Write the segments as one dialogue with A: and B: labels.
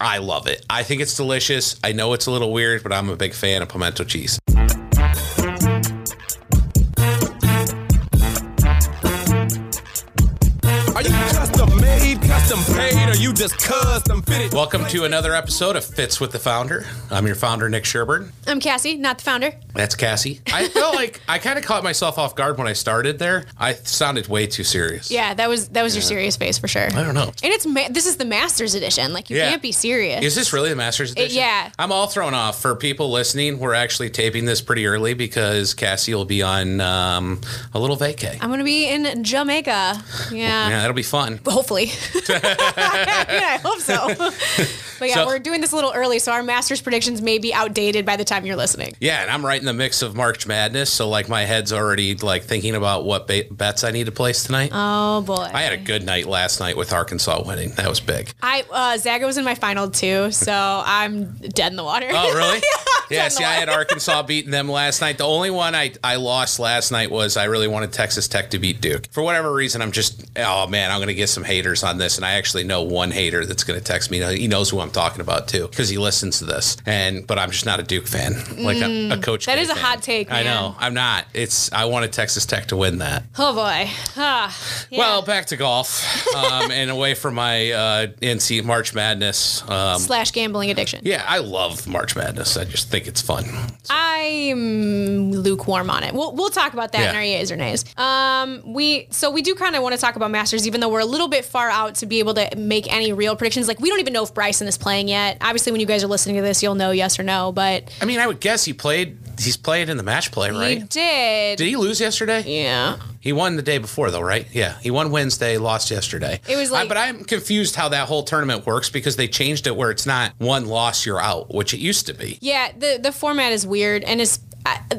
A: I love it. I think it's delicious. I know it's a little weird, but I'm a big fan of pimento cheese.
B: Paid, or you just custom fitted?
A: Welcome to another episode of Fits with the Founder. I'm your founder, Nick Sherburne.
C: I'm Cassie, not the founder.
A: That's Cassie. I felt like I kind of caught myself off guard when I started there. I sounded way too serious.
C: Yeah, that was that was your serious face for sure.
A: I don't know.
C: And it's ma- this is the Masters edition. Like you
A: Yeah.
C: can't be serious.
A: Is this really the Masters edition?
C: yeah.
A: I'm all thrown off. For people listening, we're actually taping this pretty early because Cassie will be on um, a little vacay.
C: I'm gonna be in Jamaica. Yeah.
A: yeah, that'll be fun.
C: Hopefully. yeah, I hope so. but yeah,
A: So-
C: we're doing this a little early, so our Masters predictions may be outdated by the time you're listening.
A: Yeah, and I'm right in the mix of March Madness, so like my head's already like thinking about what ba- bets I need to place tonight.
C: Oh boy.
A: I had a good night last night with Arkansas winning. That was big.
C: I uh, Zaga was in my final too, so I'm dead in the water.
A: Oh, really? yeah,
C: Dead
A: see, I had. Arkansas beating them last night. The only one I, I lost last night was I really wanted Texas Tech to beat Duke. For whatever reason, I'm just, oh man, I'm going to get some haters on this. And I actually know one hater that's going to text me. He knows who I'm talking about too because he listens to this. And, but I'm just not a Duke fan. Like a, a coach.
C: Mm, that
A: K
C: is a hot take,
A: I know. I'm not. It's, I wanted Texas Tech to win that.
C: Oh boy. Ah, yeah.
A: Well, back to golf um, and away from my uh, NC March Madness. Um,
C: slash gambling addiction.
A: yeah, I love March Madness. I just think it's fun.
C: I'm lukewarm on it. We'll, we'll talk about that in our yays or nays. Um, we so we do kind of want to talk about Masters, even though we're a little bit far out to be able to make any real predictions. Like we don't even know if Bryson is playing yet. Obviously, when you guys are listening to this, you'll know yes or no. But
A: I mean, I would guess he played. He's played in the match play, right?
C: he did.
A: Did he lose yesterday?
C: yeah.
A: He won the day before, though, right? Yeah, he won Wednesday, lost yesterday.
C: It was
A: I-
C: like-
A: but I'm confused how that whole tournament works because they changed it where it's not one loss, you're out, which it used to be.
C: Yeah, the the format is weird, and is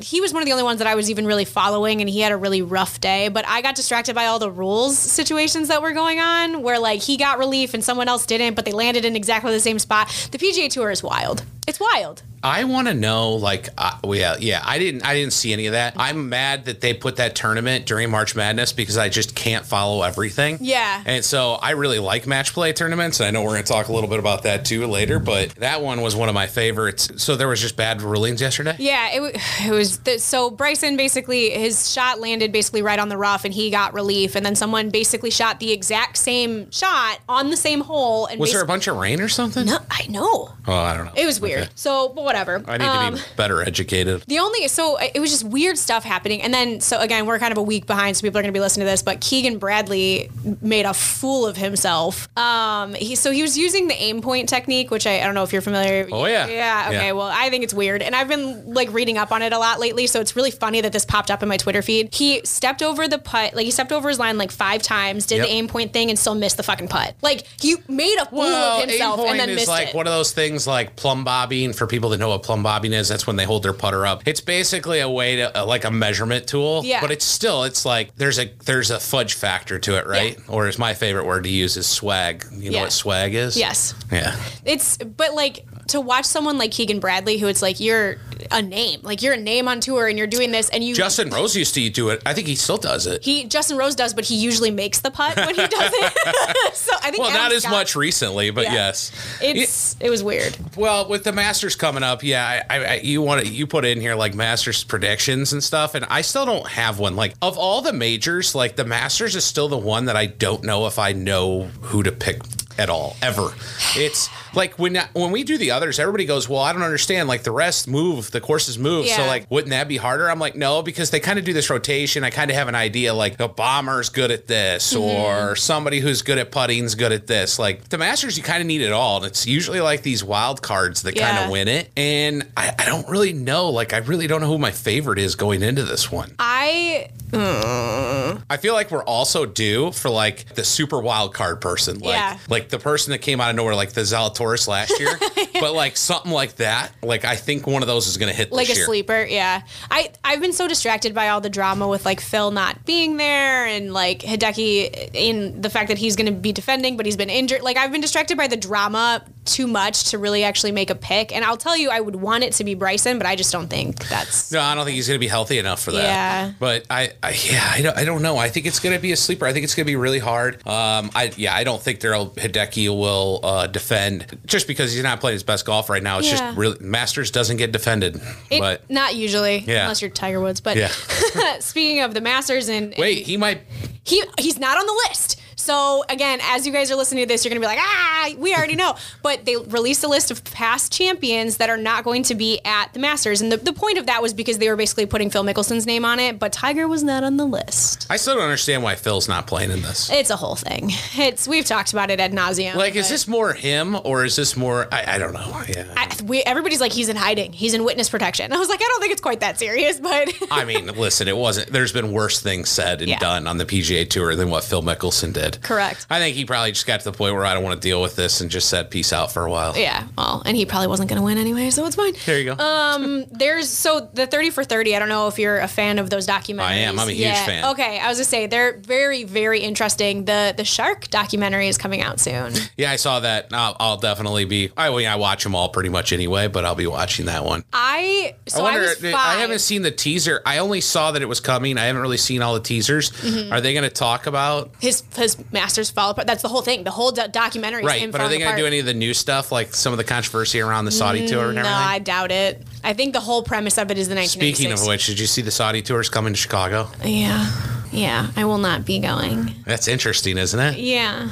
C: he was one of the only ones that I was even really following, and he had a really rough day. But I got distracted by all the rules situations that were going on, where like he got relief and someone else didn't, but they landed in exactly the same spot. The PGA Tour is wild. It's wild.
A: I want to know, like, uh, well, yeah, yeah. I didn't, I didn't see any of that. I'm mad that they put that tournament during March Madness because I just can't follow everything.
C: Yeah.
A: And so I really like match play tournaments. And I know we're going to talk a little bit about that too later, but that one was one of my favorites. So there was just bad rulings yesterday.
C: Yeah, it, it was the, so Bryson basically his shot landed basically right on the rough, and he got relief, and then someone basically shot the exact same shot on the same hole. And
A: Was there a bunch of rain or something?
C: No, I know.
A: Oh, I don't know.
C: It was weird.
A: Okay.
C: So, but whatever.
A: I need
C: Um,
A: to be better educated.
C: The only so it was just weird stuff happening, and then so again we're kind of a week behind, so people are going to be listening to this. But Keegan Bradley made a fool of himself. Um, he so he was using the aim point technique, which I, I don't know if you're familiar.
A: Oh, yeah.
C: yeah. Okay,
A: Yeah.
C: well I think it's weird, and I've been like reading up on it a lot lately. So it's really funny that this popped up in my Twitter feed. He stepped over the putt, like he stepped over his line like five times, did
A: Yep.
C: the aim point thing, and still missed the fucking putt. Like he made a fool
A: Well,
C: of himself
A: aim point
C: and then
A: is
C: missed
A: like
C: it.
A: one of those things like plumb bobbing. For people that know what plumb bobbing is, that's when they hold their putter up. It's basically a way to uh, like a measurement tool.
C: Yeah.
A: But it's still it's like there's a there's a fudge factor to it, right? Or is my favorite word to use is swag. You know
C: Yeah.
A: what swag is?
C: yes.
A: Yeah.
C: It's but like to watch someone like Keegan Bradley, who it's like you're a name, like you're a name on tour, and you're doing this, and you
A: Justin Rose used to do it. I think he still does it.
C: he Justin Rose does, but he usually makes the putt when he does it. so I think
A: well,
C: Adam
A: not as
C: Scott-
A: much recently, but
C: Yeah.
A: yes.
C: It's it was weird.
A: Well, with the Masters coming up, yeah, I, I- you want to you put in here like Masters predictions and stuff, and I still don't have one. Like of all the majors, like the Masters is still the one that I don't know if I know who to pick at all ever. It's like when when we do the others, everybody goes, "Well, I don't understand. Like the rest move, the courses move, so like wouldn't that be harder?" I'm like, no, because they kind of do this rotation. I kind of have an idea, like the bomber's good at this, mm-hmm. or somebody who's good at putting's good at this. Like the Masters, you kind of need it all, and it's usually like these wild cards that kind of win it. And I, I don't really know. Like I really don't know who my favorite is going into this one.
C: I
A: I feel like we're also due for like the super wild card person, like
C: Yeah.
A: like the person that came out of nowhere, like the Zalatoris last year, but like something like that. Like I think one of those is going to hit
C: like
A: this
C: a
A: year.
C: sleeper, yeah. I I've been so distracted by all the drama with like Phil not being there and like Hideki in the fact that he's going to be defending, but he's been injured. Like I've been distracted by the drama too much to really actually make a pick. And I'll tell you, I would want it to be Bryson, but I just don't think that's.
A: No, I don't think he's going to be healthy enough for that.
C: Yeah.
A: But I, I yeah, I don't, I don't know. I think it's going to be a sleeper. I think it's going to be really hard. Um, I yeah, I don't think Daryl Hideki will uh, defend just because he's not playing his best golf right now. It's
C: Yeah.
A: just really Masters doesn't get defended.
C: It,
A: but
C: not usually,
A: Yeah.
C: unless you're Tiger Woods. But
A: Yeah.
C: speaking of the Masters, and
A: wait, he might.
C: he he's not on the list. So again, as you guys are listening to this, you're gonna be like, ah, we already know. But they released a list of past champions that are not going to be at the Masters, and the, the point of that was because they were basically putting Phil Mickelson's name on it, but Tiger was not on the list.
A: I still don't understand why Phil's not playing in this.
C: It's a whole thing. It's we've talked about it ad nauseum.
A: Like, is this more him or is this more? I, I don't know. Yeah.
C: I, we, everybody's like he's in hiding. He's in witness protection. I was like, I don't think it's quite that serious, but
A: I mean, listen, it wasn't. There's been worse things said and
C: Yeah.
A: done on the PGA Tour than what Phil Mickelson did.
C: Correct.
A: I think he probably just got to the point where I don't want to deal with this and just said peace out for a while.
C: yeah. Well, and he probably wasn't going to win anyway, so it's fine.
A: There you go.
C: Um, There's so the 30 for 30. I don't know if you're a fan of those documentaries.
A: I am. I'm a huge
C: Yeah.
A: fan.
C: Okay, I was gonna say they're very, very interesting. The the shark documentary is coming out soon.
A: yeah, I saw that. I'll, I'll definitely be. I mean, I watch them all pretty much anyway, but I'll be watching that one.
C: I so I,
A: I
C: was five.
A: I haven't seen the teaser. I only saw that it was coming. I haven't really seen all the teasers.
C: Mm-hmm.
A: Are they going to talk about?
C: his his masters fall apart. That's the whole thing. The whole do- documentary. is
A: Right, but are they going to do any of the new stuff, like some of the controversy around the Saudi tour and
C: mm,
A: No.
C: I doubt it. I think the whole premise of it is the 1996.
A: Speaking of which, did you see the Saudi tours coming to Chicago?
C: yeah, yeah, I will not be going.
A: That's interesting, isn't it?
C: Yeah,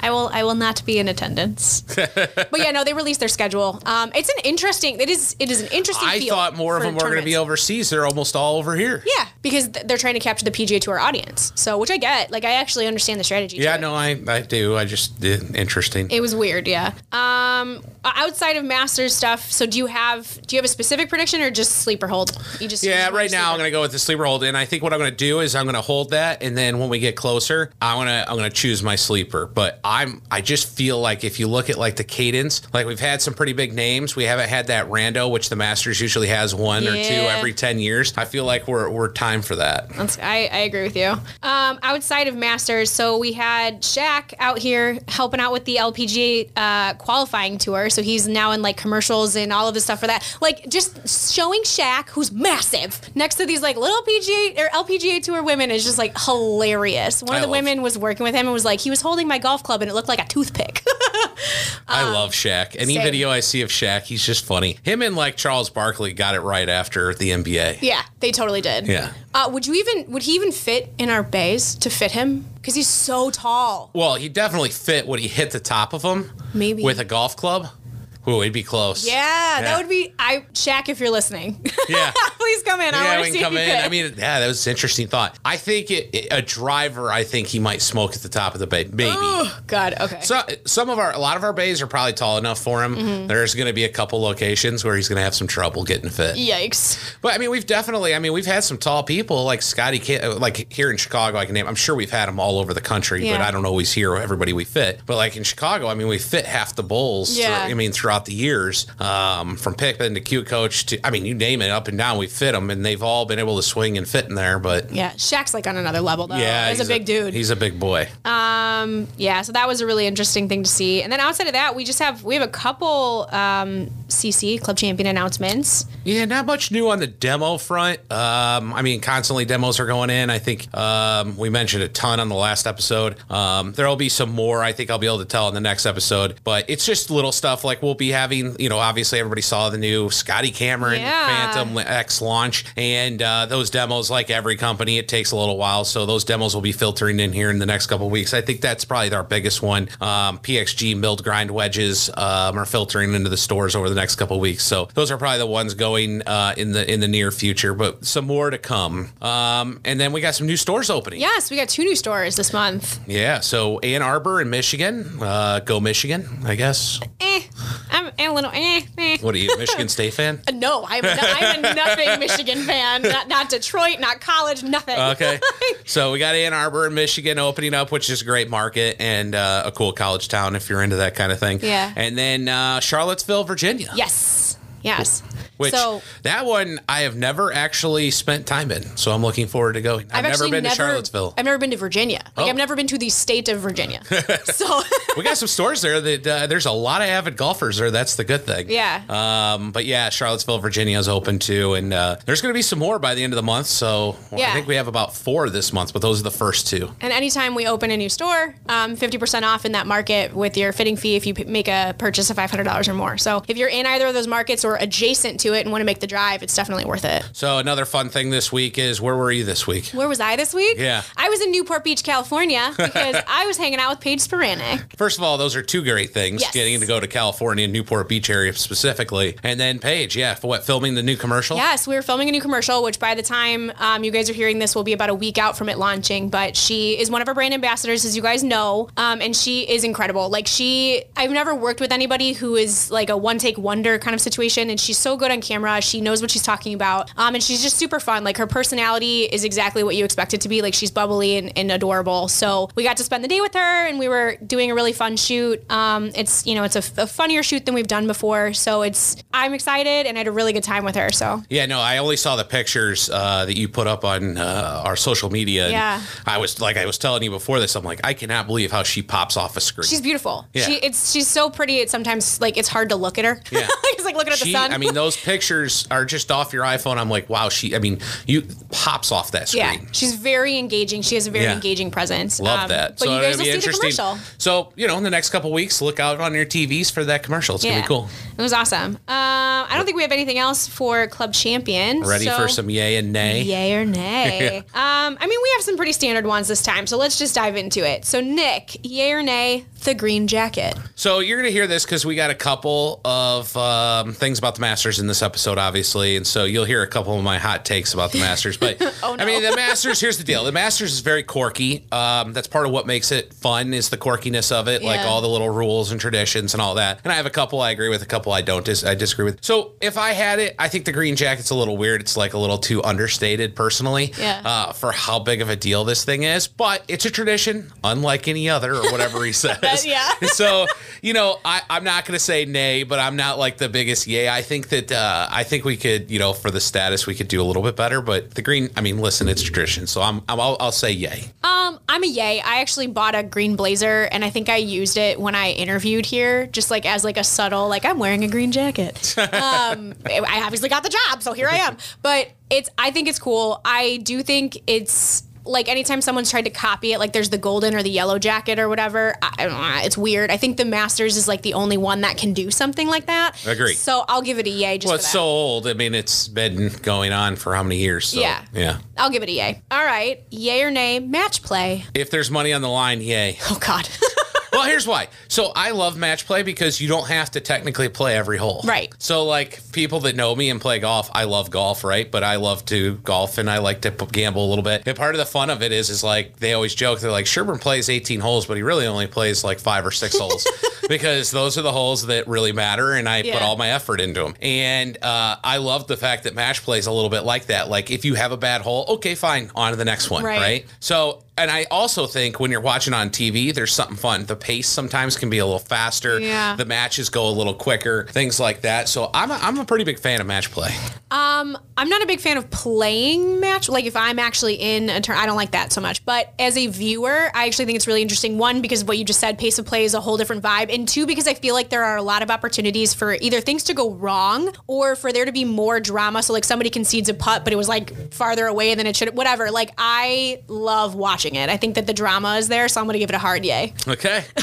C: I will. I will not be in attendance. but yeah, no, they released their schedule. Um, it's an interesting. It is. It is an interesting.
A: I thought more of them were going to be overseas. They're almost all over here.
C: Yeah, because th- they're trying to capture the PGA Tour audience. So, which I get. Like, I actually understand the strategy.
A: Yeah, no, I, I do. I just did interesting.
C: It was weird, yeah. Um, outside of Masters stuff, so do you have do you have a specific prediction or just sleeper hold? You just
A: Yeah, right now I'm gonna go with the sleeper hold, and I think what I'm gonna do is I'm gonna hold that, and then when we get closer, I'm gonna I'm gonna choose my sleeper. But I'm I just feel like if you look at like the cadence, like we've had some pretty big names, we haven't had that rando, which the Masters usually has one or two every ten years. I feel like we're we're time for that.
C: That's, I, I agree with you. Um, outside of Masters, so we had Shaq out here helping out with the LPGA uh, qualifying tour. So he's now in like commercials and all of the stuff for that. Like just showing Shaq, who's massive, next to these like little PGA or LPGA tour women is just like hilarious. One
A: I
C: of the women was working with him and was like, he was holding my golf club and it looked like a toothpick.
A: I love Shaq. Any
C: same.
A: video I see of Shaq, he's just funny. Him and like Charles Barkley got it right after the NBA.
C: yeah, they totally did.
A: Yeah.
C: Uh, would you even would he even fit in our bays to fit him? Because he's so tall.
A: Well, he definitely fit when he hit the top of him.
C: Maybe.
A: with a golf club. Ooh, it'd be close.
C: Yeah,
A: Yeah.
C: that would be I Shaq if you're listening.
A: Yeah.
C: Please come in. I
A: Yeah,
C: want to see
A: come
C: you
A: in.
C: fit.
A: I mean, yeah, that was an interesting thought. I think it, it- a driver. I think he might smoke at the top of the bay, maybe.
C: Oh, God, okay.
A: So, some of our, a lot of our bays are probably tall enough for him.
C: Mm-hmm.
A: There's going to be a couple locations where he's going to have some trouble getting fit.
C: Yikes.
A: But I mean, we've definitely, I mean, we've had some tall people like Scotty, like here in Chicago. I can name. I'm sure we've had them all over the country,
C: yeah.
A: but I don't always hear everybody we fit. But like in Chicago, I mean, we fit half the bowls.
C: Yeah.
A: through- I mean, throughout the years, um, from Pickman to Kukoc to, I mean, you name it, up and down, we fit them, and they've all been able to swing and fit in there. But
C: Yeah, Shaq's like on another level though.
A: yeah,
C: he's, a big dude.
A: He's a big boy.
C: Um, yeah, so that was a really interesting thing to see. And then outside of that, we just have we have a couple um, CC Club Champion announcements.
A: Yeah, not much new on the demo front. Um, I mean, constantly demos are going in. I think um, we mentioned a ton on the last episode. Um, there'll be some more. I think I'll be able to tell in the next episode. But it's just little stuff like we'll be having. You know, obviously everybody saw the new Scotty Cameron
C: Yeah.
A: Phantom X launch, and uh, those demos, like every company, it takes a little while. So those demos will be filtering in here in the next couple of weeks. I think that's probably our biggest one. Um, PXG milled grind wedges um, are filtering into the stores over the next couple weeks. So those are probably the ones going uh, in the in the near future. But some more to come. Um, and then we got some new stores opening.
C: Yes, we got two new stores this month.
A: Yeah. So Ann Arbor in Michigan. Uh, go Michigan, I guess.
C: Eh, I'm a little eh. eh.
A: What are you, Michigan State fan?
C: No, I'm a, I'm a nothing Michigan fan. Not, not Detroit, not college, nothing.
A: Okay. So we got Ann Arbor in Michigan opening up, which is a great market and uh, a cool college town if you're into that kind of thing.
C: Yeah.
A: And then uh, Charlottesville, Virginia.
C: Yes. Yes.
A: Which
C: So-
A: that one I have never actually spent time in, so I'm looking forward to going. I've, never
C: actually
A: been to Charlottesville.
C: I've never been to Virginia. Like
A: Oh.
C: I've never been to the state of Virginia. so
A: we got some stores there that uh, there's a lot of avid golfers there. That's the good thing.
C: Yeah.
A: Um, but yeah, Charlottesville, Virginia is open too, and uh, there's going to be some more by the end of the month. So well, I think we have about four this month, but those are the first two.
C: And anytime we open a new store, um, 50% off in that market with your fitting fee if you p- make a purchase of $500 or more. So if you're in either of those markets or adjacent to it and want to make the drive, it's definitely worth it.
A: So another fun thing this week is where were you this week?
C: Where was I this week?
A: Yeah.
C: I was in Newport Beach, California because I was hanging out with Paige Spiranac.
A: First of all, those are two great things.
C: Yes.
A: Getting to go to California, Newport Beach area specifically, and then Paige, yeah, for what filming the new commercial.
C: Yes, we were filming a new commercial, which by the time um, you guys are hearing this will be about a week out from it launching. But she is one of our brand ambassadors, as you guys know, um, and she is incredible. Like she, I've never worked with anybody who is like a one take wonder kind of situation, and she's so good on camera. She knows what she's talking about, um, and she's just super fun. Like her personality is exactly what you expect it to be. Like she's bubbly and, and adorable. So we got to spend the day with her, and we were doing a really fun shoot. Um, it's you know it's a, a funnier shoot than we've done before, so it's I'm excited, and I had a really good time with her. So.
A: Yeah, no, I only saw the pictures uh, that you put up on uh, our social media.
C: Yeah.
A: I was like, I was telling you before this, I'm like, I cannot believe how she pops off a screen.
C: She's beautiful.
A: Yeah.
C: She it's she's so pretty. It's sometimes like it's hard to look at her.
A: Yeah.
C: like looking at the sun.
A: I mean, those pictures are just off your iPhone. I'm like, wow, she, I mean, you pops off that screen.
C: yeah, she's very engaging. She has a very
A: Yeah.
C: engaging presence.
A: Love
C: Um,
A: that.
C: But you
A: it'll
C: guys will see the commercial.
A: So, you know, in the next couple weeks, look out on your TVs for that commercial. It's going to be cool.
C: It was awesome. Uh, I don't think we have anything else for Club Champion.
A: Ready
C: so-
A: for some yay and nay?
C: Yay or nay? um, I mean, we have some pretty standard ones this time, so let's just dive into it. So, Nick, yay or nay, the green jacket?
A: So you're going to hear this because we got a couple of um, things about the Masters in this episode, obviously, and so you'll hear a couple of my hot takes about the Masters. But
C: Oh,
A: I mean, the Masters. Here's the deal: the Masters is very quirky. Um, that's part of what makes it fun is the quirkiness of it, like all the little rules and traditions and all that. And I have a couple I agree with, a couple I don't. Dis- I disagree with. So if I had it, I think the green jacket's a little weird. It's like a little too understated, personally,
C: Yeah.
A: uh, for how big of a deal this thing is. But it's a tradition, unlike any other, or whatever he says.
C: yeah.
A: so you know, I, I'm not going to say nay, but I'm not like the biggest yay. I think that uh, I think we could, you know, for the status, we could do a little bit better. But the green, I mean, listen, it's tradition, so I'm, I'm I'll, I'll say yay.
C: Um, I'm a yay. I actually bought a green blazer, and I think I used it when I interviewed here, just like as like a subtle, like I'm wearing a green jacket. um, I obviously got the job, so here I am. But it's, I think it's cool. I do think it's like anytime someone's tried to copy it, like there's the golden or the yellow jacket or whatever. I, I don't know, it's weird. I think the Masters is like the only one that can do something like that.
A: Agree.
C: So I'll give it a yay. Just
A: Well, it's so old. I mean, it's been going on for how many years? So,
C: Yeah.
A: yeah.
C: I'll give it a yay. All right, yay or nay, match play.
A: If there's money on the line, yay.
C: Oh God.
A: well, here's why. So I love match play because you don't have to technically play every hole.
C: Right.
A: So like people that know me and play golf, I love golf, right? But I love to golf and I like to p- gamble a little bit. And part of the fun of it is, is like they always joke. They're like Sherburne plays 18 holes, but he really only plays like five or six holes because those are the holes that really matter, and I put all my effort into them. And uh, I love the fact that match play is a little bit like that. Like if you have a bad hole, okay, fine, on to the next one,
C: Right.
A: right? So, and I also think when you're watching on TV, there's something fun. The pace sometimes can be a little faster.
C: Yeah.
A: The matches go a little quicker, things like that. So I'm a, I'm a pretty big fan of match play.
C: Um, I'm not a big fan of playing match. Like if I'm actually in a turn, I don't like that so much. But as a viewer, I actually think it's really interesting. One, because of what you just said, pace of play is a whole different vibe. And two, because I feel like there are a lot of opportunities for either things to go wrong or for there to be more drama. So like somebody concedes a putt, but it was like farther away than it should. Whatever. Like I love watching it. I think that the drama is there, so I'm gonna give it a hard yay.
A: Okay.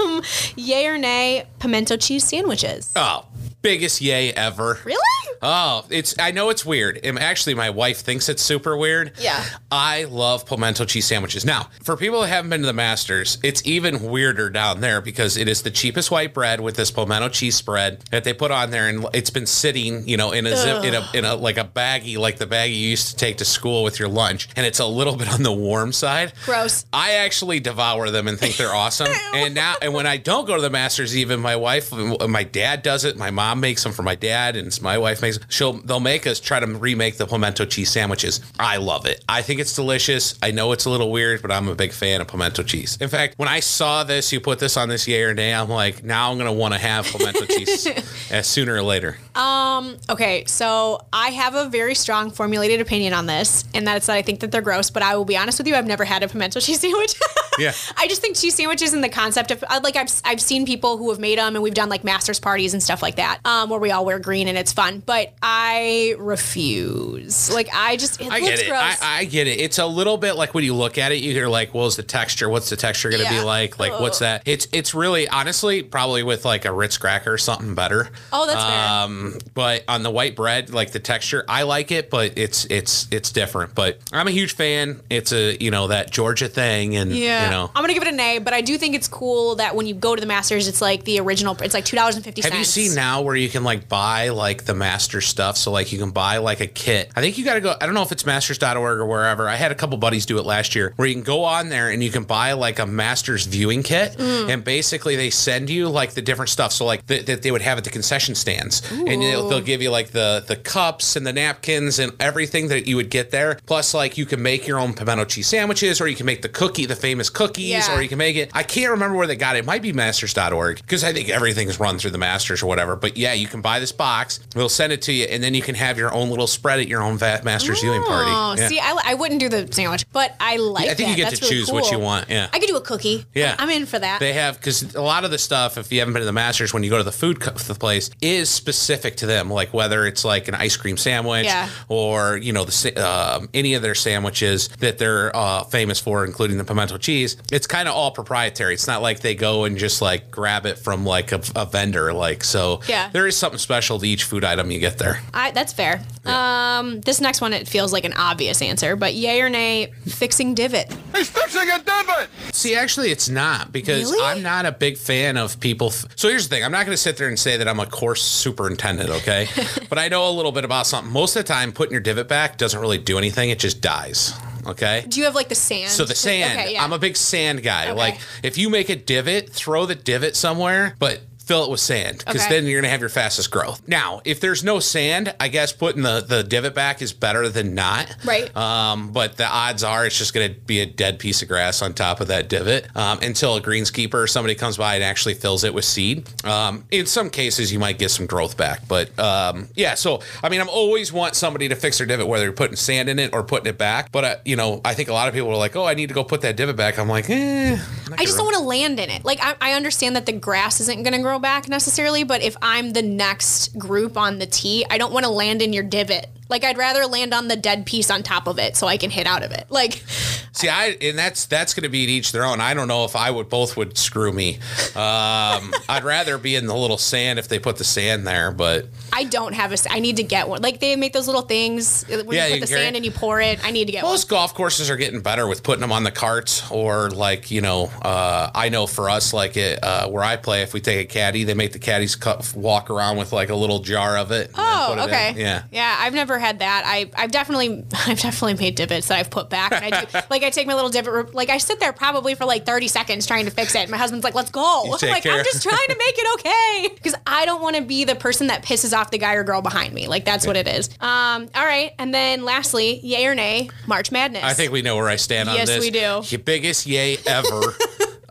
C: Um, yay or nay? Pimento cheese sandwiches.
A: oh, biggest yay ever.
C: Really?
A: Oh, it's I know it's weird. And actually my wife thinks it's super weird.
C: Yeah.
A: I love pimento cheese sandwiches. Now, for people that haven't been to the Masters, it's even weirder down there because it is the cheapest white bread with this pimento cheese spread that they put on there and it's been sitting, you know, in a zip, in a in a like a baggie like the baggie you used to take to school with your lunch and it's a little bit on the warm side.
C: Gross.
A: I actually devour them and think they're awesome. and now, and when I don't go to the Masters, even my wife, my dad does it. My mom makes them for my dad, and my wife makes things. She'll they'll make us try to remake the pimento cheese sandwiches. I love it. I think it's delicious. I know it's a little weird, but I'm a big fan of pimento cheese. In fact, when I saw this, you put this on this yay or nay, I'm like, now I'm gonna want to have pimento cheese uh, sooner or later. Um.
C: Okay, so I have a very strong formulated opinion on this, and that's that I think that they're gross. But I will be honest with you, I've never had a pimento cheese sandwich.
A: Yeah.
C: I just think cheese sandwiches and the concept of like I've I've seen people who have made them, and we've done like masters parties and stuff like that, um, where we all wear green and it's fun. But I refuse. Like I just it
A: I
C: looks
A: get it.
C: gross.
A: I, I get it. It's a little bit like when you look at it, you're like, "Well, is the texture? What's the texture going to be
C: Yeah.
A: like? Like, what's that?" It's it's really honestly probably with like a Ritz cracker or something better.
C: Oh, that's fair.
A: Um, but on the white bread, like the texture, I like it, but it's it's it's different. But I'm a huge fan. It's a you know that Georgia thing, and
C: yeah,
A: you know.
C: I'm gonna give it a nay, but I do think it's cool that when you go to the Masters, it's like the original. It's like two dollars and fifty.
A: Have you seen now where you can like buy like the master stuff? So like you can buy like a kit. I think you got to go. I don't know if it's masters.org or wherever. I had a couple buddies do it last year where you can go on there and you can buy like a master's viewing kit,
C: Mm.
A: and basically they send you like the different stuff. So like th- that they would have at the concession stands, and they'll, they'll give you like the the cups and the napkins and everything that you would get there. Plus like you can make your own pimento cheese sandwiches, or you can make the cookie, the famous cookies,
C: Yeah.
A: or you can make it. I can't remember where they got it. It might be masters.org because I think everything's run through the masters or whatever. But yeah, you can buy this box. We'll send it to you, and then you can have your own little spread at your own va- masters viewing party.
C: Oh,
A: Yeah.
C: see, I, I wouldn't do the sandwich, but I like.
A: I think you get
C: That's
A: to
C: really
A: choose what you want, yeah.
C: I could do a cookie.
A: Yeah.
C: I'm in for that.
A: They have because a lot of the stuff, if you haven't been to the Masters, when you go to the food co- the place, is specific to them. Like whether it's like an ice cream sandwich
C: Yeah.
A: or you know the um, any of their sandwiches that they're uh, famous for, including the pimento cheese. It's kind of all proprietary. It's not like they go and just like grab it from like a, a vendor. Like so,
C: Yeah.
A: There is something special to each food item you get there.
C: I, that's fair. Um, this next one it feels like an obvious answer, but yay or nay, fixing divot.
B: He's fixing a divot!
A: See, actually, it's not because
C: Really?
A: I'm not a big fan of people. F- so here's the thing: I'm not going to sit there and say that I'm a course superintendent, okay? but I know a little bit about something. Most of the time, putting your divot back doesn't really do anything; it just dies. Okay.
C: Do you have like the sand?
A: So the sand,
C: Okay, yeah.
A: I'm a big sand guy.
C: Okay.
A: Like if you make a divot, throw the divot somewhere, but fill it with sand because
C: Okay.
A: then you're gonna have your fastest growth. Now, if there's no sand, I guess putting the the divot back is better than not.
C: Right.
A: Um, but the odds are it's just gonna be a dead piece of grass on top of that divot um, until a greenskeeper or somebody comes by and actually fills it with seed. Um, in some cases, you might get some growth back, but um, yeah. So I mean, I'm always want somebody to fix their divot, whether you're putting sand in it or putting it back. But uh, you know, I think a lot of people are like, "Oh, I need to go put that divot back." I'm like, eh.
C: I just don't want to land in it. Like I, I understand that the grass isn't going to grow back necessarily, but if I'm the next group on the tee, I don't want to land in your divot. Like I'd rather land on the dead piece on top of it so I can hit out of it. Like
A: See, I and that's that's going to be to each their own. I don't know if I would both would screw me. Um, I'd rather be in the little sand if they put the sand there, but
C: I don't have a. I need to get one. Like they make those little things uh, when
A: Yeah,
C: you
A: you
C: the sand
A: it.
C: and you pour it. I need to get
A: most
C: one.
A: golf courses are getting better with putting them on the carts or like you know. Uh, I know for us, like it, uh, where I play, if we take a caddy, they make the caddies cut, walk around with like a little jar of it. and
C: Oh,
A: put it in.
C: okay.
A: Yeah.
C: Yeah, I've never had that. I, I've definitely, I've definitely made divots that I've put back. And I do, like, I take my little divot, like, I sit there probably for like 30 seconds trying to fix it. My husband's like, let's go. I'm like,
A: care.
C: I'm just trying to make it okay. Because I don't want to be the person that pisses off the guy or girl behind me. Like, that's what it is. Um, all right. And then lastly, yay or nay, March Madness.
A: I think we know where I stand on this.
C: Yes, we do.
A: Your biggest yay ever.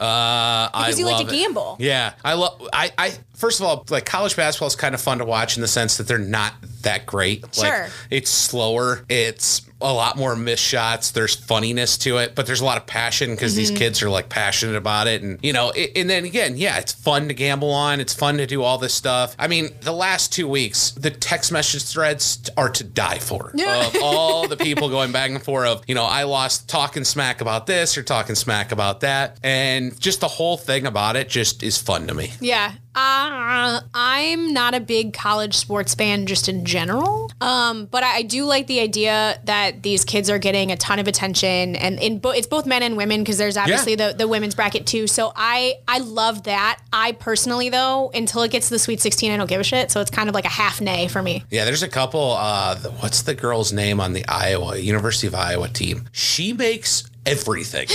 A: Uh,
C: Because
A: I
C: you like to
A: it.
C: gamble.
A: Yeah, I love. I, I first of all, like college basketball is kind of fun to watch in the sense that they're not that great. Like,
C: Sure.
A: it's slower. It's a lot more missed shots. There's funniness to it, but there's a lot of passion because
C: Mm-hmm.
A: these kids are like passionate about it, and you know. It, and then again, yeah, it's fun to gamble on. It's fun to do all this stuff. I mean, the last two weeks, the text message threads are to die for.
C: Yeah.
A: Of all the people going back and forth of, you know, I lost talking smack about this or talking smack about that, and just the whole thing about it just is fun to me.
C: Yeah. Uh, I'm not a big college sports fan just in general. Um, but I, I do like the idea that these kids are getting a ton of attention and in bo- it's both men and women because there's obviously the, the women's bracket too. So I, I love that. I personally though, until it gets to the sweet 16, I don't give a shit. So it's kind of like a half nay for me.
A: Yeah, there's a couple. Uh, the- what's the girl's name on the Iowa University of Iowa team? She makes everything.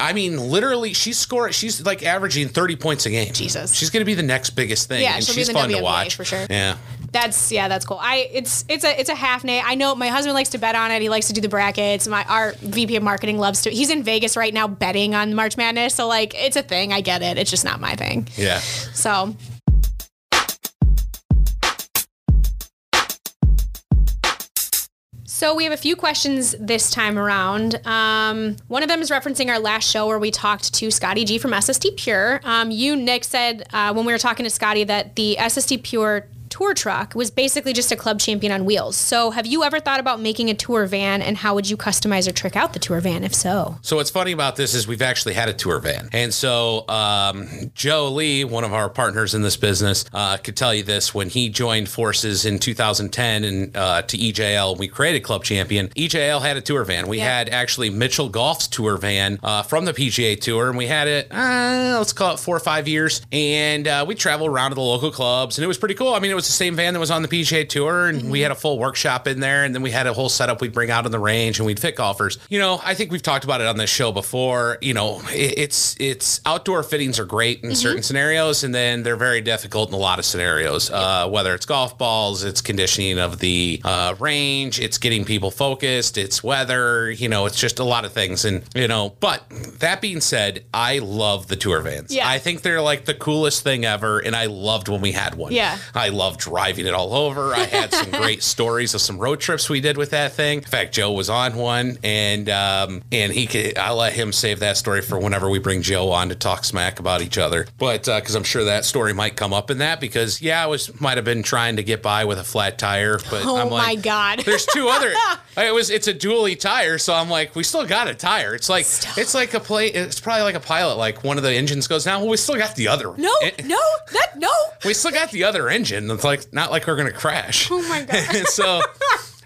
A: I mean, literally, she's scoring. She's like averaging 30 points a game.
C: Jesus.
A: she's going to be the next biggest thing.
C: Yeah,
A: and
C: she'll be
A: she's
C: in the
A: fun to
C: WNBA
A: watch
C: for sure.
A: Yeah,
C: That's yeah, that's cool. I it's it's a it's a half nay. I know my husband likes to bet on it. He likes to do the brackets. My our VP of marketing loves to. He's in Vegas right now betting on March Madness. So like it's a thing. I get it. It's just not my thing.
A: Yeah.
C: So So we have a few questions this time around. Um, one of them is referencing our last show where we talked to Scotty G from SST Pure. Um, you, Nick, said uh, when we were talking to Scotty that the SST Pure tour truck was basically just a club champion on wheels. So have you ever thought about making a tour van and how would you customize or trick out the tour van if so?
A: So what's funny about this is we've actually had a tour van, and so um, Joe Lee, one of our partners in this business, uh, could tell you this when he joined forces in 2010 and uh, to EJL, we created Club Champion. EJL had a tour van. We
C: Yeah.
A: had actually Mitchell Golf's tour van uh, from the PGA Tour, and we had it. Uh, let's call it four or five years, and uh, we traveled around to the local clubs, and it was pretty cool. I mean, it was the same van that was on the PGA Tour, and we had a full workshop in there, and then we had a whole setup we'd bring out on the range, and we'd fit golfers. You know, I think we've talked about it on this show before. You know, it, it's it's outdoor fittings are great in certain scenarios, and then they're very difficult in a lot of scenarios. Uh, whether it's golf balls, it's conditioning of the uh, range, it's getting people focused, it's weather. You know, it's just a lot of things, and you know. But that being said, I love the tour vans.
C: Yeah.
A: I think they're like the coolest thing ever, and I loved when we had one.
C: Yeah.
A: I love driving it all over. I had some great stories of some road trips we did with that thing. In fact, Joe was on one, and um, and he could. I'll let him save that story for whenever we bring Joe on to talk smack about each other. But because I'm sure that story might come up in that because yeah, I was might have been trying to get by with a flat tire, but
C: Oh
A: I'm like, my
C: God.
A: there's two other. It was it's a dually tire, so I'm like, we still got a tire. It's like it's like a play. It's probably like a pilot. Like one of the engines goes down. Well, we still got the other.
C: No,
A: Eh,
C: no, that no.
A: we still got the other engine. It's like not like we're gonna crash.
C: Oh my god.
A: So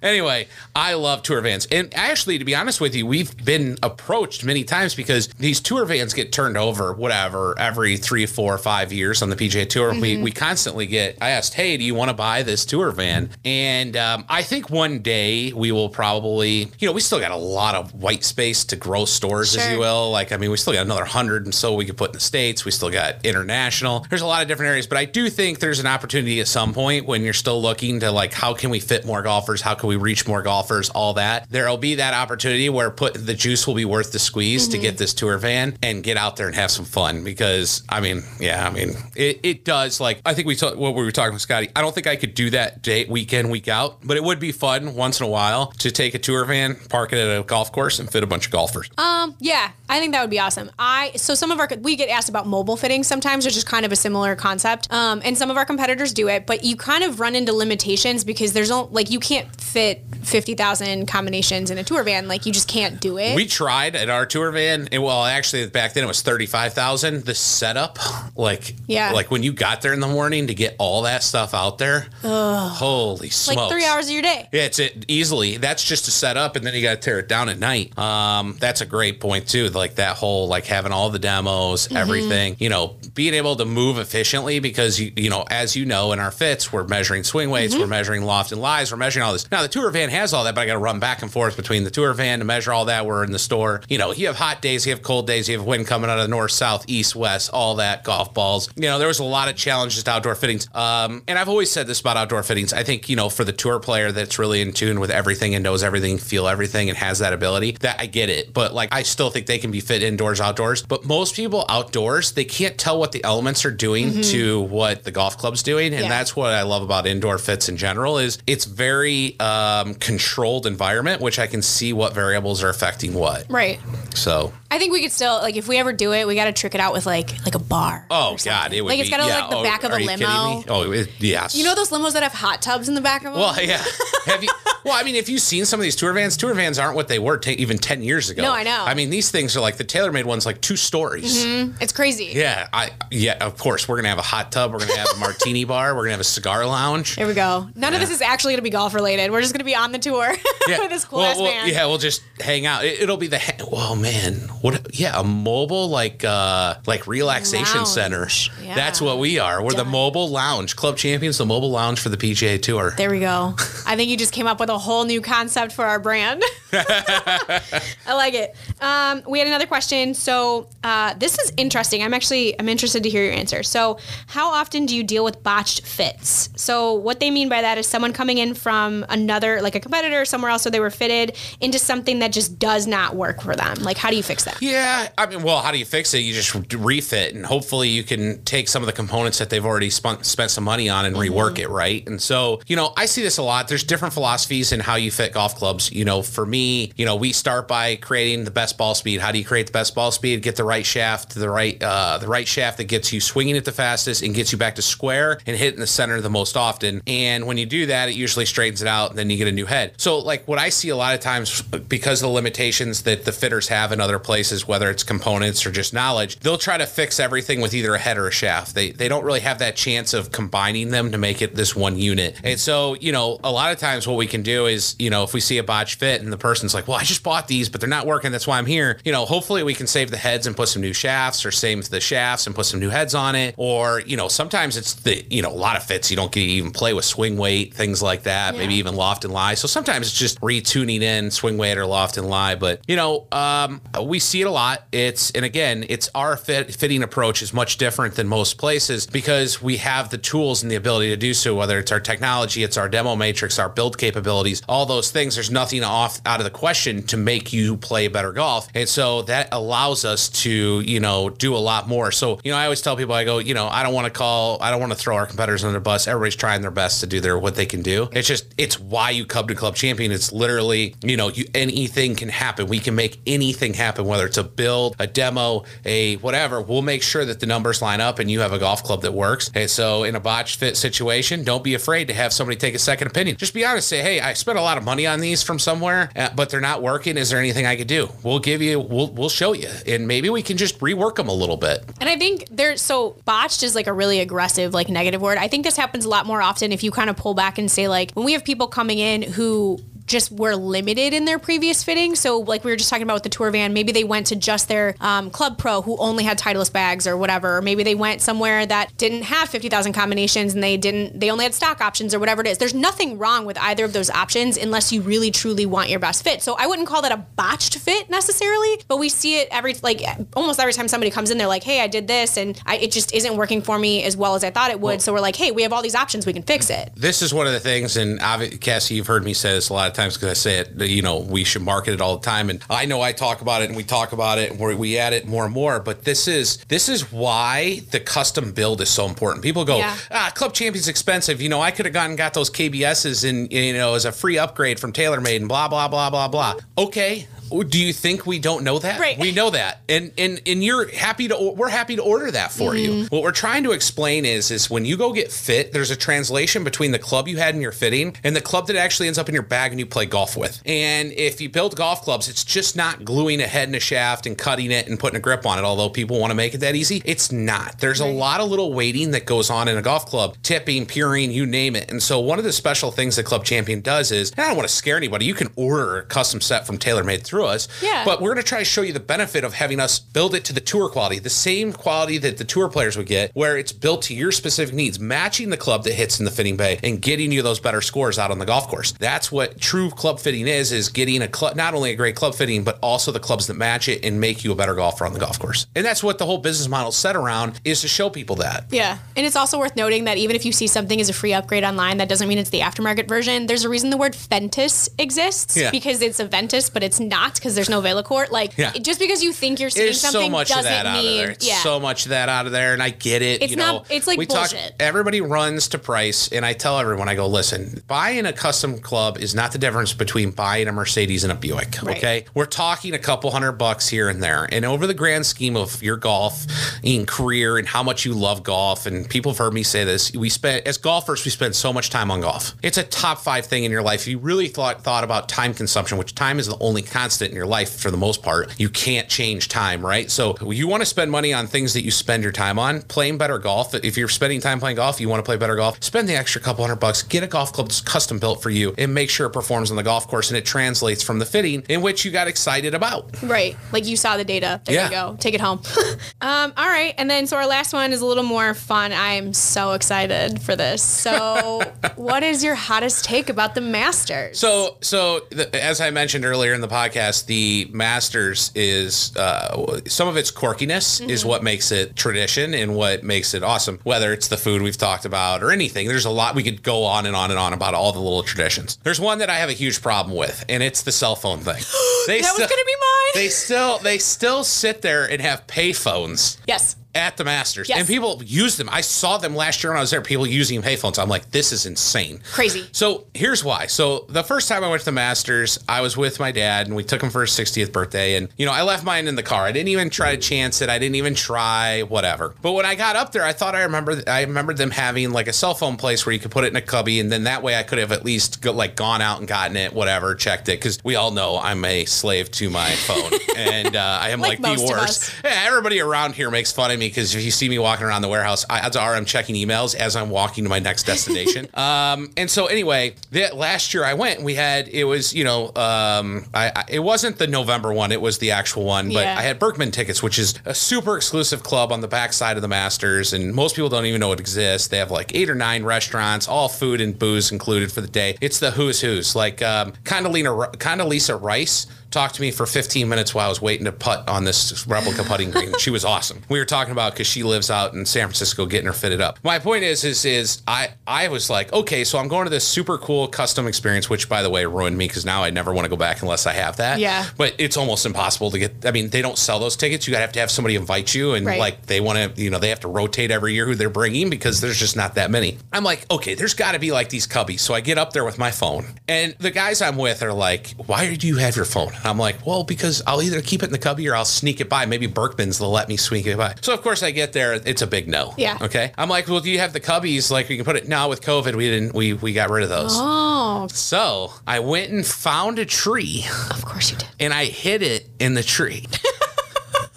A: anyway, I love tour vans. And actually, to be honest with you, we've been approached many times because these tour vans get turned over, whatever, every three, four, five years on the PGA Tour. We, we constantly get, I asked, hey, do you want to buy this tour van? And um, I think one day we will probably, you know, we still got a lot of white space to grow stores, as you will. Like, I mean, we still got another hundred and so we could put in the States. We still got international. There's a lot of different areas, but I do think there's an opportunity at some point when you're still looking to like, how can we fit more golfers? How can we reach more golfers? All that. There'll be that opportunity where put the juice will be worth the squeeze to get this tour van and get out there and have some fun because I mean, yeah, I mean, it, it does like, I think we talked what we were talking with Scotty. I don't think I could do that day, week in, week out, but it would be fun once in a while to take a tour van, park it at a golf course and fit a bunch of golfers.
C: Um, yeah, I think that would be awesome. I so some of our we get asked about mobile fitting sometimes, which is kind of a similar concept. Um, and some of our competitors do it, but you kind of run into limitations because there's no like you can't fit fifty thousand combinations in a tour van. Like you just can't do it.
A: We tried at our tour van. And well, actually, back then it was thirty five thousand. The setup, like,
C: Yeah.
A: like when you got there in the morning to get all that stuff out there, holy smokes!
C: like three hours of your day.
A: Yeah, it's it easily. That's just to set up, and then you got to tear it down at night. Um, that's a great point too. Like that whole like having all the demos,
C: Mm-hmm.
A: everything. You know, being able to move efficiently because you you know, as you know, in our fits, we're measuring swing weights,
C: Mm-hmm.
A: we're measuring loft and lies, we're measuring all this. Now the tour van has all that, but I got to run back and forth between the tour van to measure all that. We're in the store. You know, you have hot days, you have cold days, you have wind coming out of the north, south, east, west, all that. Golf balls. You know, there was a lot of challenges to outdoor fittings. Um, and I've always said this about outdoor fittings. I think you know, for the tour player that's really in tune with everything and knows everything, feel everything, and has that ability, that I get it. But like, I still think they can be fit indoors, outdoors. But most people outdoors, they can't tell what the elements are doing to what the golf club's doing, and
C: Yeah.
A: that's what I love about indoor fits in general. Is it's very um, controlled environment, which I can see what variables are affecting what.
C: Right.
A: So,
C: I think we could still like if we ever do it, we got to trick it out with like like a bar.
A: oh god, it would
C: like it's got to
A: yeah,
C: like the
A: oh,
C: back of a limo.
A: Oh, it, yes.
C: You know those limos that have hot tubs in the back of them?
A: Well, yeah. Have you? Well, I mean, if you've seen some of these tour vans, tour vans aren't what they were t- even ten years ago.
C: No, I know.
A: I mean, these things are like the tailor-made ones, like two stories.
C: it's crazy.
A: Yeah, I yeah. Of course, we're gonna have a hot tub. We're gonna have a martini bar. We're gonna have a cigar lounge.
C: There we go. None of this is actually going to be golf related. We're just going to be on the tour with this cool
A: well,
C: ass
A: well,
C: man.
A: Yeah, we'll just hang out. It, will be the. Ha- oh man, what? Yeah, a mobile like uh like relaxation
C: Lounge.
A: center.
C: Yeah.
A: That's what we are. We're the mobile lounge. Club champions, the mobile lounge for the PGA Tour.
C: There we go. I think you just came up with a whole new concept for our brand. I like it. Um, we had another question. So uh, this is interesting. I'm actually I'm interested interested to hear your answer. So, how often do you deal with botched fits? So, what they mean by that is someone coming in from another, like a competitor somewhere else, where they were fitted into something that just does not work for them. Like, how do you fix that?
A: Yeah, I mean, well, how do you fix it? You just refit, and hopefully you can take some of the components that they've already spent spent some money on and rework it, right? And so, you know, I see this a lot. There's different philosophies in how you fit golf clubs. You know, for me, you know, we start by creating the best ball speed. How do you create the best ball speed? Get the right shaft, the right uh, the right shaft that gets you swinging it the fastest and gets you back to square and hitting the center the most often. And when you do that, it usually straightens it out, then you get a new head. So, like what I see a lot of times because of the limitations that the fitters have in other places, whether it's components or just knowledge, they'll try to fix everything with either a head or a shaft. They they don't really have that chance of combining them to make it this one unit. And so, you know, a lot of times what we can do is, you know, if we see a botch fit and the person's like, "Well, I just bought these, but they're not working. That's why I'm here." You know, hopefully we can save the heads and put some new shafts, or save the shafts and put some new heads on it. Or you know, sometimes it's the you know a lot of fits you don't get even play with swing weight, things like that. Maybe even loft and lie. So sometimes it's just retuning in swing weight or loft and lie. But you know, um, we see it a lot. It's and again, it's our fit, fitting approach is much different than most places because we have the tools and the ability to do so. Whether it's our technology, it's our demo matrix, our build capabilities, all those things. There's nothing off out of the question to make you play better golf, and so that allows us to you know do a lot more. So you know, I always tell people, I go, you know, I don't want to call, I don't want to throw our competitors under the bus. Everybody's trying their best to do their what they can do. It's just it's why you come to Club Champion. It's literally you know you anything can happen. We can make anything happen, whether it's a build, a demo, a whatever. We'll make sure that the numbers line up and you have a golf club that works. And so in a botch fit situation, don't be afraid to have somebody take a second opinion. Just be honest. Say, hey, I spent a lot of money on these from somewhere, uh, but they're not working. Is there anything I could do? We'll give you. We'll we'll show you, and maybe we can just rework them a little bit.
C: And I think there's so botched is like a really aggressive, like negative word. I think this happens a lot more often if you kind of pull back and say, like, when we have people coming in who just were limited in their previous fitting. So, like we were just talking about with the tour van, maybe they went to just their um, Club Pro who only had Titleist bags or whatever. Or maybe they went somewhere that didn't have 50,000 combinations and they didn't, they only had stock options or whatever it is. There's nothing wrong with either of those options unless you really truly want your best fit. So, I wouldn't call that a botched fit necessarily, but we see it every, like almost every time somebody comes in, they're like, hey, I did this and I, it just isn't working for me as well as I thought it would. so, we're like, hey, we have all these options, we can fix it.
A: this is one of the things, and Cassie, you've heard me say this a lot of times because I say it. You know, we should market it all the time, and I know I talk about it, and we talk about it, and we add it more and more. But this is this is why the custom build is so important. People go,
C: Yeah.
A: ah, Club Champion's expensive. You know, I could have gone and got those KBSs, and you know, as a free upgrade from TaylorMade, and blah blah blah blah blah. Okay. Do you think we don't know that?
C: Right.
A: We know that, and and and you're happy to. We're happy to order that for
C: Mm-hmm.
A: you. What we're trying to explain is, is when you go get fit, there's a translation between the club you had in your fitting and the club that actually ends up in your bag and you play golf with. And if you build golf clubs, it's just not gluing a head and a shaft and cutting it and putting a grip on it. Although people want to make it that easy, it's not. There's a lot of little weighting that goes on in a golf club, tipping, puring, you name it. And so one of the special things that Club Champion does is, and I don't want to scare anybody. You can order a custom set from TaylorMade through us.
C: Yeah.
A: But we're going to try to show you the benefit of having us build it to the tour quality, the same quality that the tour players would get, where it's built to your specific needs, matching the club that hits in the fitting bay and getting you those better scores out on the golf course. That's what true club fitting is: is getting a club, not only a great club fitting, but also the clubs that match it and make you a better golfer on the golf course. And that's what the whole business model set around is to show people that.
C: Yeah. And it's also worth noting that even if you see something as a free upgrade online, that doesn't mean it's the aftermarket version. There's a reason the word Ventus exists
A: Yeah.
C: because it's a Ventus, but it's not because there's no VeloCore. Like,
A: Yeah.
C: just because you think you're seeing
A: There's
C: something
A: so much
C: doesn't
A: that out of
C: mean,
A: there. It's
C: yeah.
A: so much of that out of there, and I get it.
C: It's
A: you
C: not-
A: know,
C: it's like
A: we
C: bullshit.
A: Talk, everybody runs to price, and I tell everyone, I go, listen, buying a custom club is not the difference between buying a Mercedes and a Buick.
C: Right.
A: Okay, we're talking a couple hundred bucks here and there, and over the grand scheme of your golf in career and how much you love golf, and people have heard me say this, we spend as golfers, we spend so much time on golf. It's a top five thing in your life. If you really thought thought about time consumption, which time is the only constant in your life for the most part, you can't change time, right? So you want to spend money on things that you spend your time on. Playing better golf. If you're spending time playing golf, you want to play better golf. Spend the extra couple hundred bucks. Get a golf club that's custom built for you, and make sure it performs on the golf course and it translates from the fitting in which you got excited about.
C: Right. Like you saw the data. There
A: Yeah.
C: you go. Take it home. um, all right. And then, so our last one is a little more fun. I am so excited for this. So, what is your hottest take about the Masters?
A: So, so the, as I mentioned earlier in the podcast, podcast, the Masters is uh, some of its quirkiness is what makes it tradition and what makes it awesome. Whether it's the food we've talked about or anything, there's a lot we could go on and on and on about all the little traditions. There's one that I have a huge problem with, and it's the cell phone thing. They
C: That was
A: still-
C: gonna be mine.
A: They still they still sit there and have pay phones
C: yes.
A: At the Masters,
C: Yes.
A: and people use them. I saw them last year when I was there. People using payphones. I'm like, this is insane,
C: Crazy.
A: So here's why. So the first time I went to the Masters, I was with my dad, and we took him for his 60th birthday. And you know, I left mine in the car. I didn't even try to chance it. I didn't even try whatever. But when I got up there, I thought I remember. I remembered them having like a cell phone place where you could put it in a cubby, and then that way I could have at least go, like gone out and gotten it, whatever, checked it, because we all know I'm a slave to my phone, and uh, I am
C: Like
A: like, the worst. Yeah, everybody around here makes fun of me because if you see me walking around the warehouse, I, odds are I'm checking emails as I'm walking to my next destination. um, and so anyway, the, last year I went, we had it was you know um, I, I it wasn't the November one, it was the actual one, but
C: Yeah.
A: I had Berckman tickets, which is a super exclusive club on the backside of the Masters, and most people don't even know it exists. They have like eight or nine restaurants, all food and booze included for the day. It's the who's who's like um, Condoleezza Condoleezza Rice talked to me for 15 minutes while I was waiting to putt on this replica putting green. She was awesome. We were talking about because she lives out in San Francisco getting her fitted up. My point is, is, is I, I was like, okay, so I'm going to this super cool custom experience, which by the way ruined me because now I never want to go back unless I have that.
C: Yeah.
A: But it's almost impossible to get. I mean, they don't sell those tickets. You gotta have to have somebody invite you, and
C: Right.
A: like they want to, you know, they have to rotate every year who they're bringing because there's just not that many. I'm like, okay, there's got to be like these cubbies. So I get up there with my phone, and the guys I'm with are like, why do you have your phone? And I'm like, well, because I'll either keep it in the cubby or I'll sneak it by. Maybe Berckman's will let me sneak it by. So of course I get there. It's a big no.
C: Yeah.
A: Okay. I'm like, well, do you have the cubbies? Like we can put it now with COVID. We didn't. We we got rid of those.
C: Oh,
A: So I went and found a tree
C: of course you did.
A: and I hid it in the tree.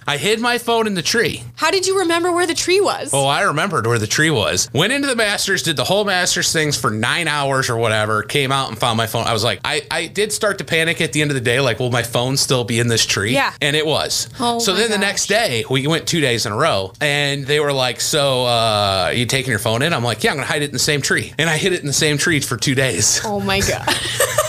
A: I hid my phone in the tree.
C: How did you remember where the tree was?
A: Oh, I remembered where the tree was. Went into the Masters, did the whole Masters things for nine hours or whatever. Came out and found my phone. I was like, I, I did start to panic at the end of the day. Like, will my phone still be in this tree?
C: Yeah.
A: And it was.
C: Oh
A: so then the next day, we went two days in a row, and they were like, "So, uh, are you taking your phone in?" I'm like, "Yeah, I'm gonna hide it in the same tree." And I hid it in the same tree for two days.
C: Oh my god.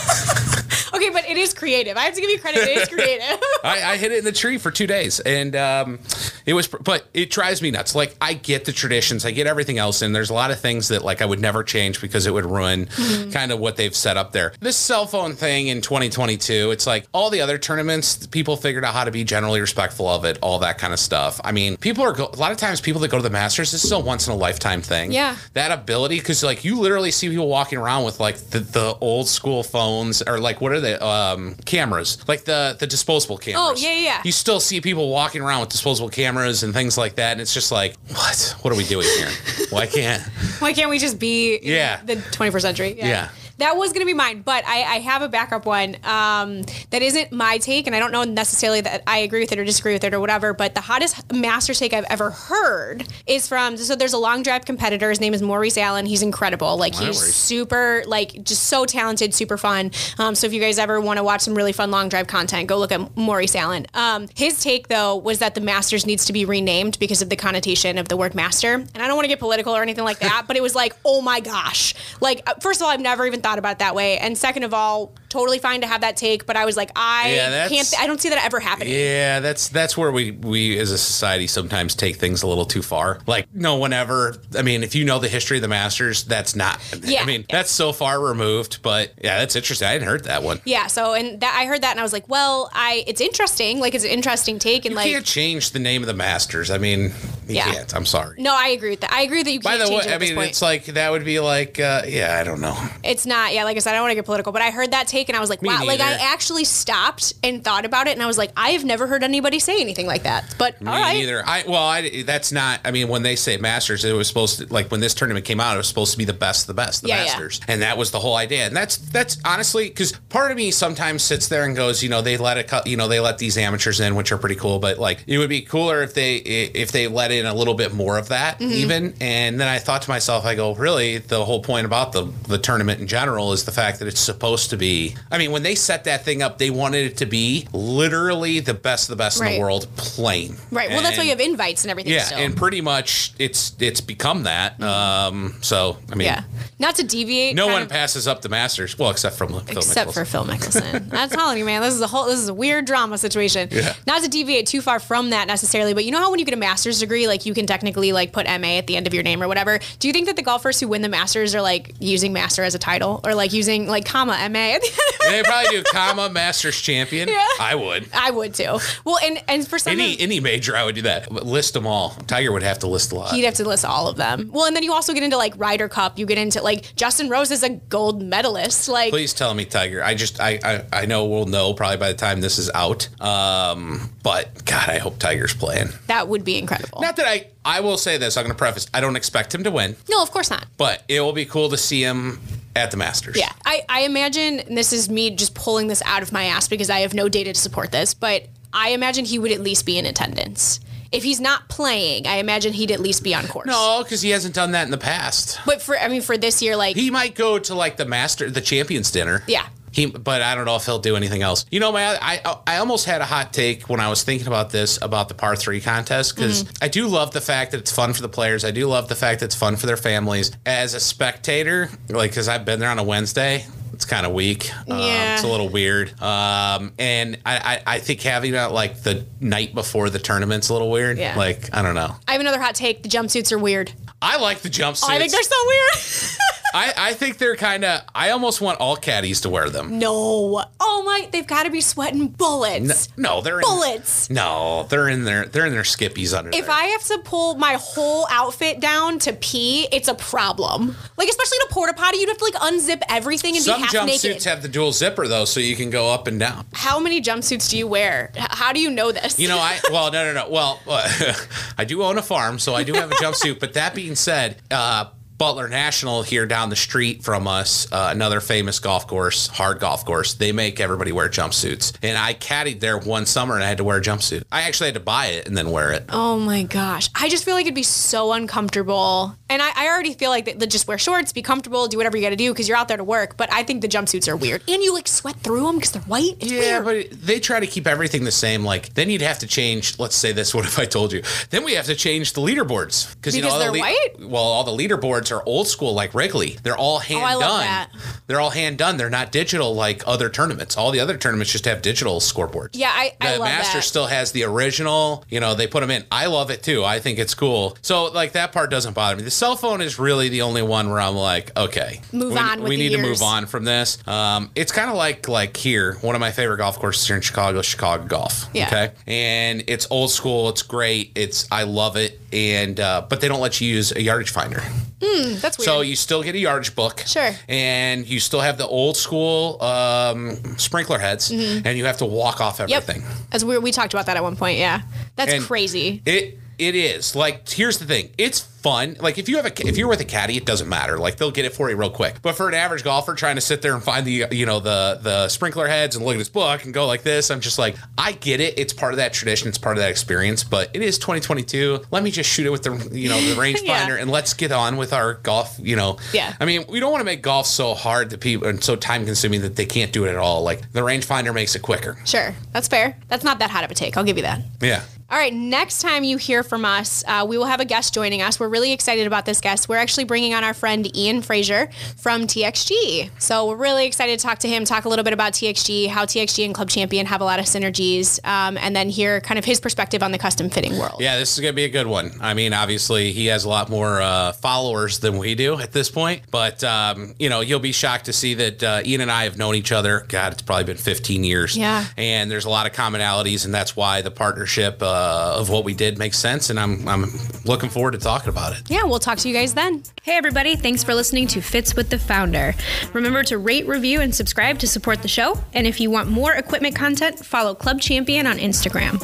C: it is creative. I have to give you credit. It is creative.
A: I, I hid it in the tree for two days, and um, it was. But it drives me nuts. Like I get the traditions, I get everything else, and there's a lot of things that like I would never change because it would ruin
C: Mm-hmm.
A: kind of what they've set up there. This cell phone thing in 2022, it's like all the other tournaments, people figured out how to be generally respectful of it, all that kind of stuff. I mean, people are go- a lot of times people that go to the Masters, this is a once in a lifetime thing.
C: Yeah.
A: that ability because like you literally see people walking around with like the, the old school phones or like what are they um cameras like the the disposable cameras
C: Oh, yeah, yeah.
A: you still see people walking around with disposable cameras and things like that and it's just like what what are we doing here why can't
C: Why can't we just be
A: Yeah.
C: the 21st century?
A: Yeah.
C: That was going to be mine, but I, I have a backup one um, that isn't my take, and I don't know necessarily that I agree with it or disagree with it or whatever. But the hottest Masters take I've ever heard is from so there's a long drive competitor. His name is Maurice Allen. He's incredible. Like he's super, like just so talented, super fun. Um, so if you guys ever want to watch some really fun long drive content, go look at Maurice Allen. Um, his take though was that the Masters needs to be renamed because of the connotation of the word master. And I don't want to get political or anything like that, but it was like, oh my gosh. Like uh, first of all, I've never even thought about it that way, and second of all, totally fine to have that take. But I was like, I
A: Yeah,
C: can't. I don't see that ever happening.
A: yeah that's that's where we we as a society sometimes take things a little too far like no one ever i mean if you know the history of the masters that's not
C: Yeah.
A: i mean that's so far removed but yeah that's interesting i hadn't heard that one
C: Yeah, so and that I heard that and I was like, well, I it's interesting, like it's an interesting take and
A: you
C: like
A: can't change the name of the masters i mean you
C: Yeah.
A: can't i'm sorry
C: no, I agree with that. I agree that you
A: By
C: can't
A: the
C: change
A: way,
C: it
A: I mean, it's like that would be like, uh, yeah, I don't know.
C: It's not, yeah, like I said, I don't want to get political, but I heard that take and I was like,
A: Me
C: wow, like I actually stopped and thought about it and I was like, I have never heard anybody say anything like that. But
A: Me
C: all right.
A: neither. I well, I that's not. I mean, when they say Masters, it was supposed to like when this tournament came out, it was supposed to be the best of the best, the
C: Yeah, yeah.
A: Masters, and that was the whole idea. And that's that's honestly because part of me sometimes sits there and goes, you know, they let it, you know they let these amateurs in, which are pretty cool, but like it would be cooler if they if they let in a little bit more of that
C: Mm-hmm.
A: even. And then I thought to myself, I go, really, the whole point about the the tournament in general is the fact that it's supposed to be. I mean, when they set that thing up, they wanted it to be literally the best of the best in the world playing.
C: Right. Well, that's why you have invites and everything.
A: Yeah,
C: still.
A: and pretty much it's it's become that. Um, so I mean,
C: yeah. Not to deviate.
A: no one
C: of-
A: passes up the Masters. Well, except from Phil
C: except for Phil Mickelson. I'm telling you, man, this is a whole this is a weird drama situation.
A: Yeah.
C: Not to deviate too far from that necessarily, but you know how when you get a master's degree, like you can technically like put MA at the end of your name or whatever. Do you think that the golfers who win the masters are like using master as a title or like using like comma MA at the end of
A: They probably do comma Masters champion.
C: Yeah.
A: I would.
C: I would too. Well, and and for some
A: Any
C: of,
A: any major, I would do that. List them all. Tiger would have to list a lot.
C: He'd have to list all of them. Well, and then you also get into like Ryder Cup. You get into like Justin Rose is a gold medalist. Like
A: Please tell me Tiger. I just I, I I know we'll know probably by the time this is out. Um, but God, I hope Tiger's playing.
C: that would be incredible.
A: Not that I I will say this. I'm going to preface. I don't expect him to win,
C: no, of course not.
A: but it will be cool to see him at the Masters.
C: Yeah, I, I imagine and this is me just pulling this out of my ass because I have no data to support this, but I imagine he would at least be in attendance. If he's not playing, I imagine he'd at least be on course.
A: No, because he hasn't done that in the past.
C: But for I mean for this year, like
A: He might go to like the master, the champions dinner.
C: Yeah.
A: He, but I don't know if he'll do anything else. You know, man, I I almost had a hot take when I was thinking about this about the par three contest because
C: Mm-hmm.
A: I do love the fact that it's fun for the players. I do love the fact that it's fun for their families. As a spectator, like because I've been there on a Wednesday, it's kind of weak. Um,
C: Yeah.
A: it's a little weird. Um, and I, I I think having it like the night before the tournament's a little weird.
C: Yeah.
A: Like I don't know.
C: I have another hot take. The jumpsuits are weird.
A: I like the jumpsuits.
C: Oh, I think they're so weird.
A: I, I think they're kind of. I almost want all caddies to wear them.
C: no. Oh my, they've got to be sweating bullets.
A: No, they're in,
C: Bullets.
A: No, they're in their they're in their skippies under
C: If
A: there.
C: I have to pull my whole outfit down to pee, it's a problem. Like especially in a porta potty, you'd have to like unzip everything and
A: Some
C: be
A: jumpsuits
C: naked.
A: have the dual zipper though, so you can go up and down.
C: How many jumpsuits do you wear? How do you know this?
A: You know, I well, no, no, no. Well, I do own a farm, so I do have a jumpsuit. But that being said, uh, Butler National here down the street from us, uh, another famous golf course, hard golf course. They make everybody wear jumpsuits, and I caddied there one summer and I had to wear a jumpsuit. I actually had to buy it and then wear it.
C: Oh my gosh. I just feel like it'd be so uncomfortable. And I, I already feel like that, that just wear shorts, be comfortable, do whatever you got to do because you're out there to work. But I think the jumpsuits are weird. And you like sweat through them because they're white. It's
A: Yeah,
C: weird.
A: but they try to keep everything the same. Like then you'd have to change. Let's say this. What if I told you? Then we have to change the leaderboards because you know all the
C: they're white?
A: Well, all the leaderboards are old school, like Wrigley. They're all hand
C: Oh, I love
A: done.
C: that.
A: They're all hand done. They're not digital like other tournaments. All the other tournaments just have digital scoreboards.
C: Yeah, I,
A: The
C: I love
A: Masters
C: that.
A: still has the original. You know, they put them in. I love it too. I think it's cool. So like that part doesn't bother me. The cell phone is really the only one where I'm like, okay,
C: Move
A: we,
C: on with
A: we need to move on from this. Um, it's kind of like like here, one of my favorite golf courses here in Chicago, Chicago Golf.
C: Yeah.
A: Okay, and it's old school. It's great. It's I love it. And uh, but they don't let you use a yardage finder.
C: That's weird.
A: So you still get a yardage book.
C: Sure.
A: And you still have the old school um, sprinkler heads, and you have to walk off
C: Mm-hmm. yep.
A: everything.
C: As we, we talked about that at one point. Yeah. That's
A: And
C: crazy.
A: It it is like here's the thing. It's fun. Like if you have a if you're with a caddy, it doesn't matter. Like they'll get it for you real quick. But for an average golfer trying to sit there and find the you know the the sprinkler heads and look at his book and go like this, I'm just like I get it. It's part of that tradition. It's part of that experience. But it is 2022. Let me just shoot it with the you know the rangefinder
C: Yeah.
A: and let's get on with our golf. You know.
C: Yeah.
A: I mean, we don't want to make golf so hard that people and so time consuming that they can't do it at all. Like the rangefinder makes it quicker.
C: Sure. That's fair. That's not that hot of a take. I'll give you that.
A: Yeah.
C: All right, next time you hear from us, uh, we will have a guest joining us. We're really excited about this guest. We're actually bringing on our friend Ian Fraser from TXG. So we're really excited to talk to him, talk a little bit about TXG, how TXG and Club Champion have a lot of synergies, um, and then hear kind of his perspective on the custom fitting world.
A: Yeah, this is going to be a good one. I mean, obviously, he has a lot more uh, followers than we do at this point. But, um, you know, you'll be shocked to see that uh, Ian and I have known each other. God, it's probably been 15 years.
C: Yeah.
A: And there's a lot of commonalities, and that's why the partnership uh, of what we did makes sense. And I'm, I'm looking forward to talking about it.
C: Yeah, we'll talk to you guys then.
D: Hey, everybody, thanks for listening to Fits with the Founder. Remember to rate, review, and subscribe to support the show. And if you want more equipment content, follow Club Champion on Instagram.